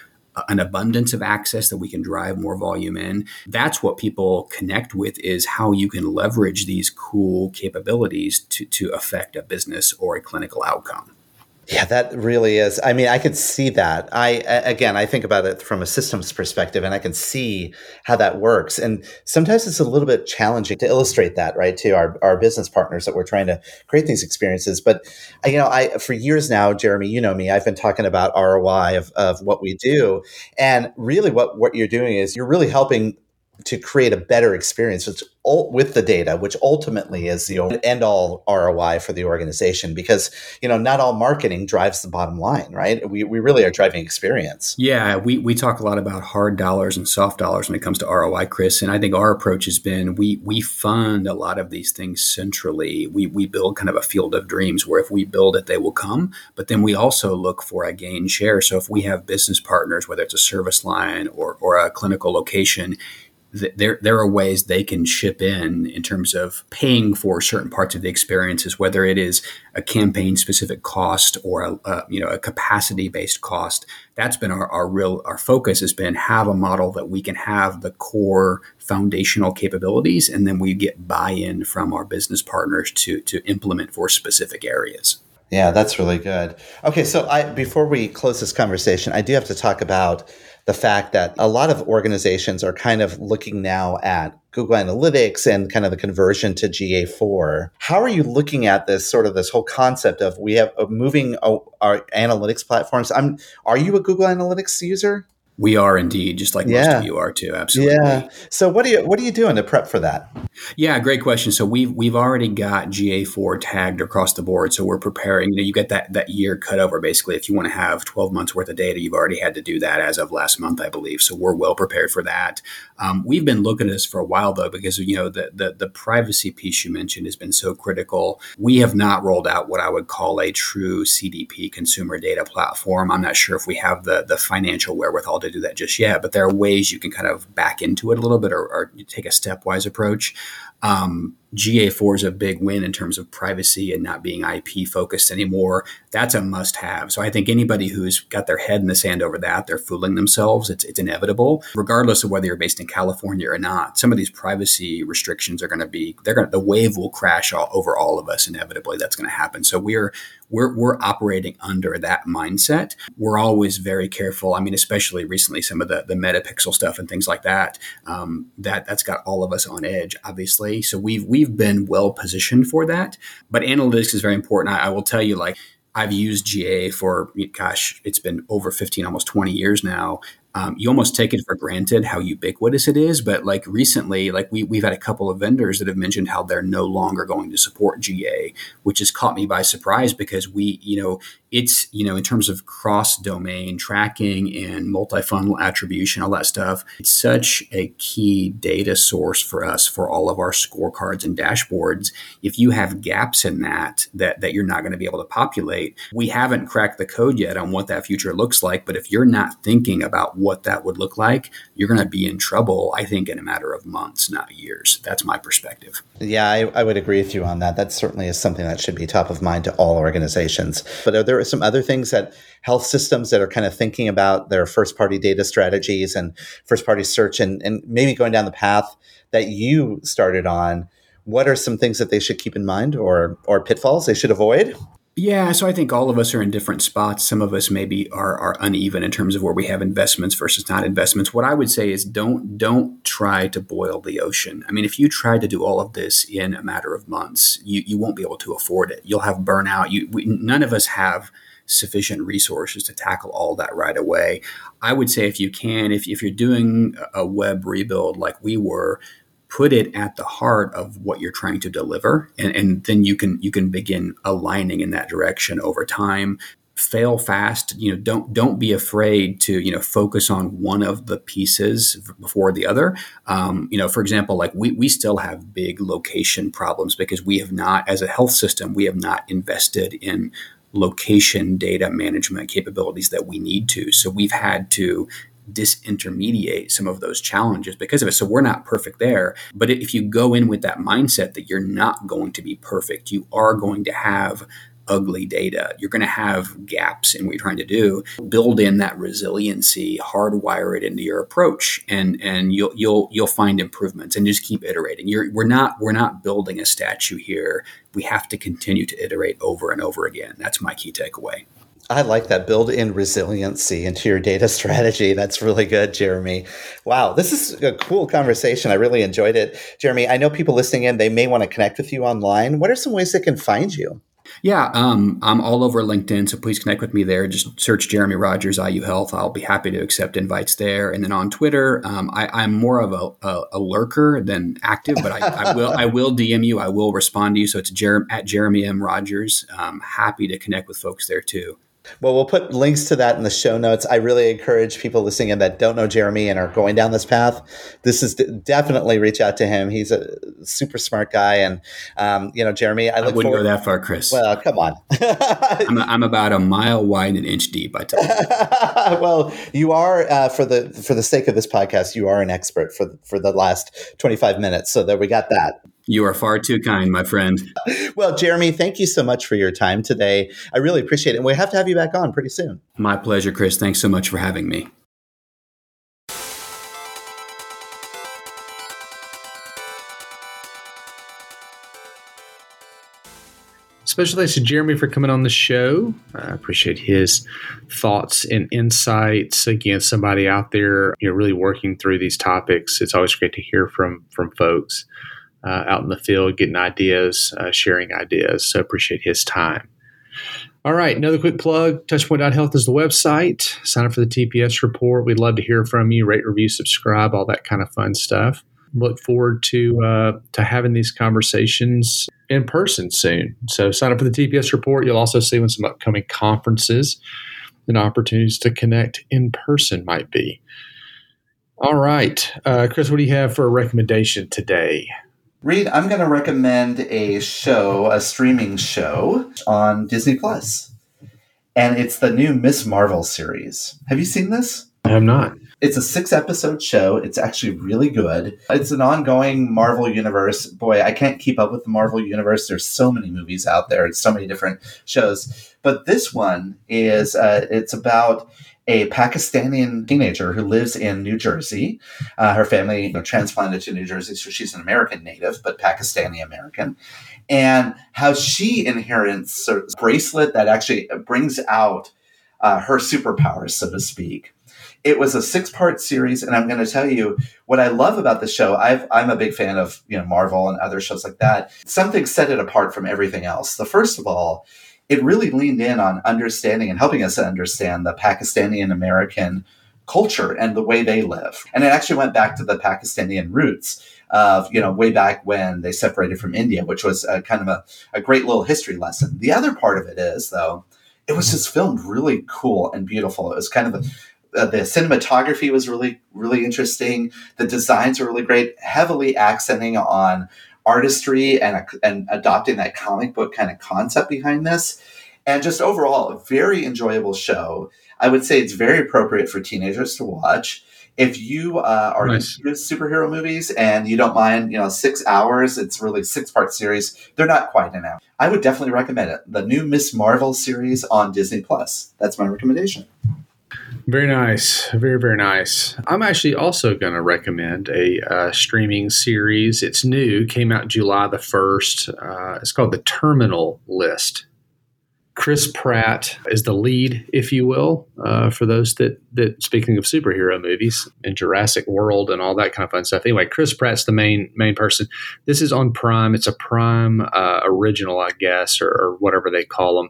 an abundance of access that we can drive more volume in. That's what people connect with is how you can leverage these cool capabilities to, to affect a business or a clinical outcome. Yeah, that really is. I mean, I could see that. I again, I think about it from a systems perspective, and I can see how that works. And sometimes it's a little bit challenging to illustrate that, right, to our, our business partners that we're trying to create these experiences. But you know, I for years now, Jeremy, you know me, I've been talking about ROI of, of what we do, and really, what what you're doing is you're really helping to create a better experience with, with the data, which ultimately is the end all ROI for the organization. Because you know, not all marketing drives the bottom line, right? We, we really are driving experience. Yeah, we we talk a lot about hard dollars and soft dollars when it comes to ROI, Chris. And I think our approach has been we we fund a lot of these things centrally. We we build kind of a field of dreams where if we build it, they will come. But then we also look for a gain share. So if we have business partners, whether it's a service line or or a clinical location th- there there are ways they can chip in in terms of paying for certain parts of the experiences, whether it is a campaign specific cost or a, a you know a capacity based cost. That's been our, our real our focus has been have a model that we can have the core foundational capabilities, and then we get buy in from our business partners to to implement for specific areas. Yeah, that's really good. Okay, so I before we close this conversation, I do have to talk about the fact that a lot of organizations are kind of looking now at Google Analytics and kind of the conversion to GA4. How are you looking at this sort of this whole concept of we have moving uh, our analytics platforms? I'm are you a Google Analytics user? We are indeed, just like yeah. most of you are too. Absolutely. Yeah. So what are you what are you doing to prep for that? Yeah, great question. So we've we've already got GA4 tagged across the board. So we're preparing. You know, you get that that year cut over basically. If you want to have 12 months worth of data, you've already had to do that as of last month, I believe. So we're well prepared for that. Um, we've been looking at this for a while though, because you know the, the the privacy piece you mentioned has been so critical. We have not rolled out what I would call a true CDP consumer data platform. I'm not sure if we have the the financial wherewithal to do that just yet, but there are ways you can kind of back into it a little bit or, or take a stepwise approach. Um, GA4 is a big win in terms of privacy and not being IP focused anymore. That's a must have. So I think anybody who's got their head in the sand over that, they're fooling themselves. It's, it's inevitable, regardless of whether you're based in California or not. Some of these privacy restrictions are going to be, they're going to, the wave will crash all, over all of us inevitably. That's going to happen. So we're, we're, we're operating under that mindset. We're always very careful. I mean, especially recently, some of the, the metapixel stuff and things like that, um, that that's got all of us on edge, obviously. So we've, we've been well positioned for that. But analytics is very important. I, I will tell you, like, I've used GA for, gosh, it's been over 15, almost 20 years now um, you almost take it for granted how ubiquitous it is. But like recently, like we, we've had a couple of vendors that have mentioned how they're no longer going to support GA, which has caught me by surprise because we, you know, it's, you know, in terms of cross domain tracking and multi-funnel attribution, all that stuff, it's such a key data source for us for all of our scorecards and dashboards. If you have gaps in that, that, that you're not going to be able to populate, we haven't cracked the code yet on what that future looks like. But if you're not thinking about what that would look like, you're going to be in trouble, I think, in a matter of months, not years. That's my perspective. Yeah, I, I would agree with you on that. That certainly is something that should be top of mind to all organizations. But are there some other things that health systems that are kind of thinking about their first party data strategies and first party search and, and maybe going down the path that you started on? What are some things that they should keep in mind or or pitfalls they should avoid? Yeah, so I think all of us are in different spots. Some of us maybe are, are uneven in terms of where we have investments versus not investments. What I would say is don't don't try to boil the ocean. I mean, if you try to do all of this in a matter of months, you, you won't be able to afford it. You'll have burnout. You we, none of us have sufficient resources to tackle all that right away. I would say if you can, if, if you're doing a web rebuild like we were, put it at the heart of what you're trying to deliver and, and then you can you can begin aligning in that direction over time. Fail fast you know don't don't be afraid to you know focus on one of the pieces before the other. Um, you know for example like we, we still have big location problems because we have not as a health system we have not invested in location data management capabilities that we need to. So we've had to disintermediate some of those challenges because of it. So we're not perfect there. But if you go in with that mindset that you're not going to be perfect, you are going to have ugly data. You're going to have gaps in what you're trying to do. Build in that resiliency, hardwire it into your approach, and and you'll you'll you'll find improvements and just keep iterating. You're, we're not we're not building a statue here. We have to continue to iterate over and over again. That's my key takeaway. I like that build in resiliency into your data strategy. That's really good, Jeremy. Wow, this is a cool conversation. I really enjoyed it. Jeremy, I know people listening in, they may want to connect with you online. What are some ways they can find you? Yeah, um, I'm all over LinkedIn, so please connect with me there. Just search Jeremy Rogers IU Health. I'll be happy to accept invites there. And then on Twitter, um, I, am more of a, a, a, lurker than active, but I, I, will I will DM you. I will respond to you. So it's Jer- at Jeremy M Rogers. Um, happy to connect with folks there too. Well, we'll put links to that in the show notes. I really encourage people listening in that don't know Jeremy and are going down this path. This is definitely reach out to him. He's a super smart guy, and um, you know, Jeremy. I, I wouldn't forward- go that far, Chris. Well, come on. I'm, I'm, about a mile wide and an inch deep. I tell you. well, you are uh, for the for the sake of this podcast, you are an expert for for the last 25 minutes. So there we got that. You are far too kind, my friend. well, Jeremy, thank you so much for your time today. I really appreciate it. And we have to have you back on pretty soon. My pleasure, Chris. Thanks so much for having me. Special thanks to Jeremy for coming on the show. I appreciate his thoughts and insights. Again, somebody out there, you know, really working through these topics. It's always great to hear from from folks uh, out in the field, getting ideas, uh, sharing ideas. So appreciate his time. All right, another quick plug touchpoint.health is the website. Sign up for the TPS report. We'd love to hear from you. Rate, review, subscribe, all that kind of fun stuff. Look forward to uh, to having these conversations in person soon. So sign up for the TPS report. You'll also see when some upcoming conferences and opportunities to connect in person might be. All right, uh, Chris, what do you have for a recommendation today? Reed, I'm going to recommend a show, a streaming show on Disney Plus, and it's the new Miss Marvel series. Have you seen this? I have not. It's a six episode show. It's actually really good. It's an ongoing Marvel universe. Boy, I can't keep up with the Marvel universe. There's so many movies out there. It's so many different shows. But this one is uh, it's about a Pakistani teenager who lives in New Jersey. Uh, her family you know, transplanted to New Jersey, so she's an American native, but Pakistani American. And how she inherits a bracelet that actually brings out uh, her superpowers, so to speak. It was a six-part series, and I'm going to tell you what I love about the show. i am a big fan of you know Marvel and other shows like that. Something set it apart from everything else. The first of all it really leaned in on understanding and helping us understand the Pakistani and American culture and the way they live. And it actually went back to the Pakistani roots of, you know, way back when they separated from India, which was a, kind of a, a great little history lesson. The other part of it is, though, it was just filmed really cool and beautiful. It was kind of a, uh, the cinematography was really, really interesting. The designs were really great, heavily accenting on artistry and, and adopting that comic book kind of concept behind this. And just overall, a very enjoyable show. I would say it's very appropriate for teenagers to watch. If you uh, are nice. into superhero movies and you don't mind, you know, six hours, it's really six part series. They're not quite an hour. I would definitely recommend it. The new Miss Marvel series on Disney Plus. That's my recommendation. Very nice. Very, very nice. I'm actually also going to recommend a uh, streaming series. It's new, came out July the 1st. Uh, it's called The Terminal List. Chris Pratt is the lead, if you will, uh, for those that, that, speaking of superhero movies and Jurassic World and all that kind of fun stuff. Anyway, Chris Pratt's the main main person. This is on Prime. It's a Prime uh, original, I guess, or, or whatever they call them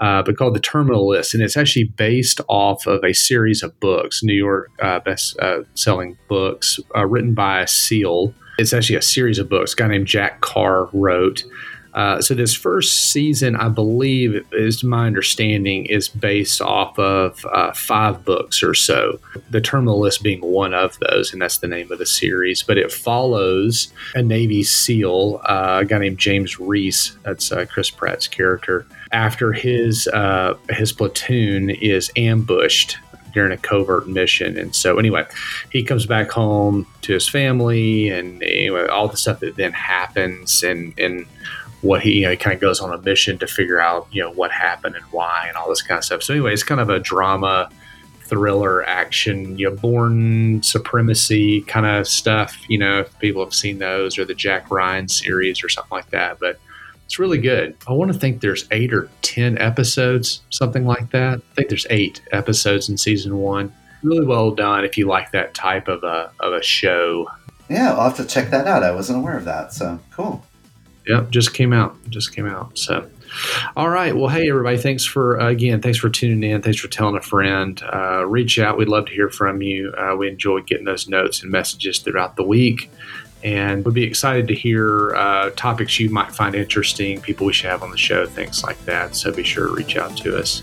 uh, but called The Terminal List. And it's actually based off of a series of books, New York uh, best uh, selling books, uh, written by Seal. It's actually a series of books. A guy named Jack Carr wrote. Uh, so this first season, I believe, is my understanding, is based off of uh, five books or so. The Terminal List being one of those, and that's the name of the series. But it follows a Navy SEAL, a guy named James Reese. That's Chris Pratt's character. After his uh, his platoon is ambushed during a covert mission. And so, anyway, he comes back home to his family and anyway, all the stuff that then happens and, and what he, you know, kind of goes on a mission to figure out, you know, what happened and why and all this kind of stuff. So anyway, it's kind of a drama, thriller, action, you know, Bourne Supremacy kind of stuff. You know, if people have seen those or the Jack Ryan series or something like that, but it's really good. I want to think there's eight or 10 episodes, something like that. I think there's eight episodes in season one. Really well done if you like that type of a, of a show. Yeah, I'll have to check that out. I wasn't aware of that. So cool. Yep, just came out. Just came out. So, all right. Well, hey everybody, thanks for uh, again, thanks for tuning in. Thanks for telling a friend. Uh, reach out. We'd love to hear from you. Uh, we enjoy getting those notes and messages throughout the week, and we'd be excited to hear uh, topics you might find interesting, people we should have on the show, things like that. So be sure to reach out to us.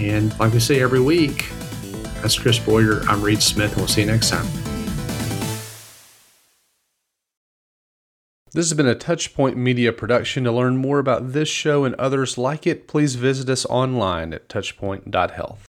And like we say every week, that's Chris Boyer. I'm Reed Smith, and we'll see you next time. This has been a Touchpoint Media production. To learn more about this show and others like it, please visit us online at touchpoint.health.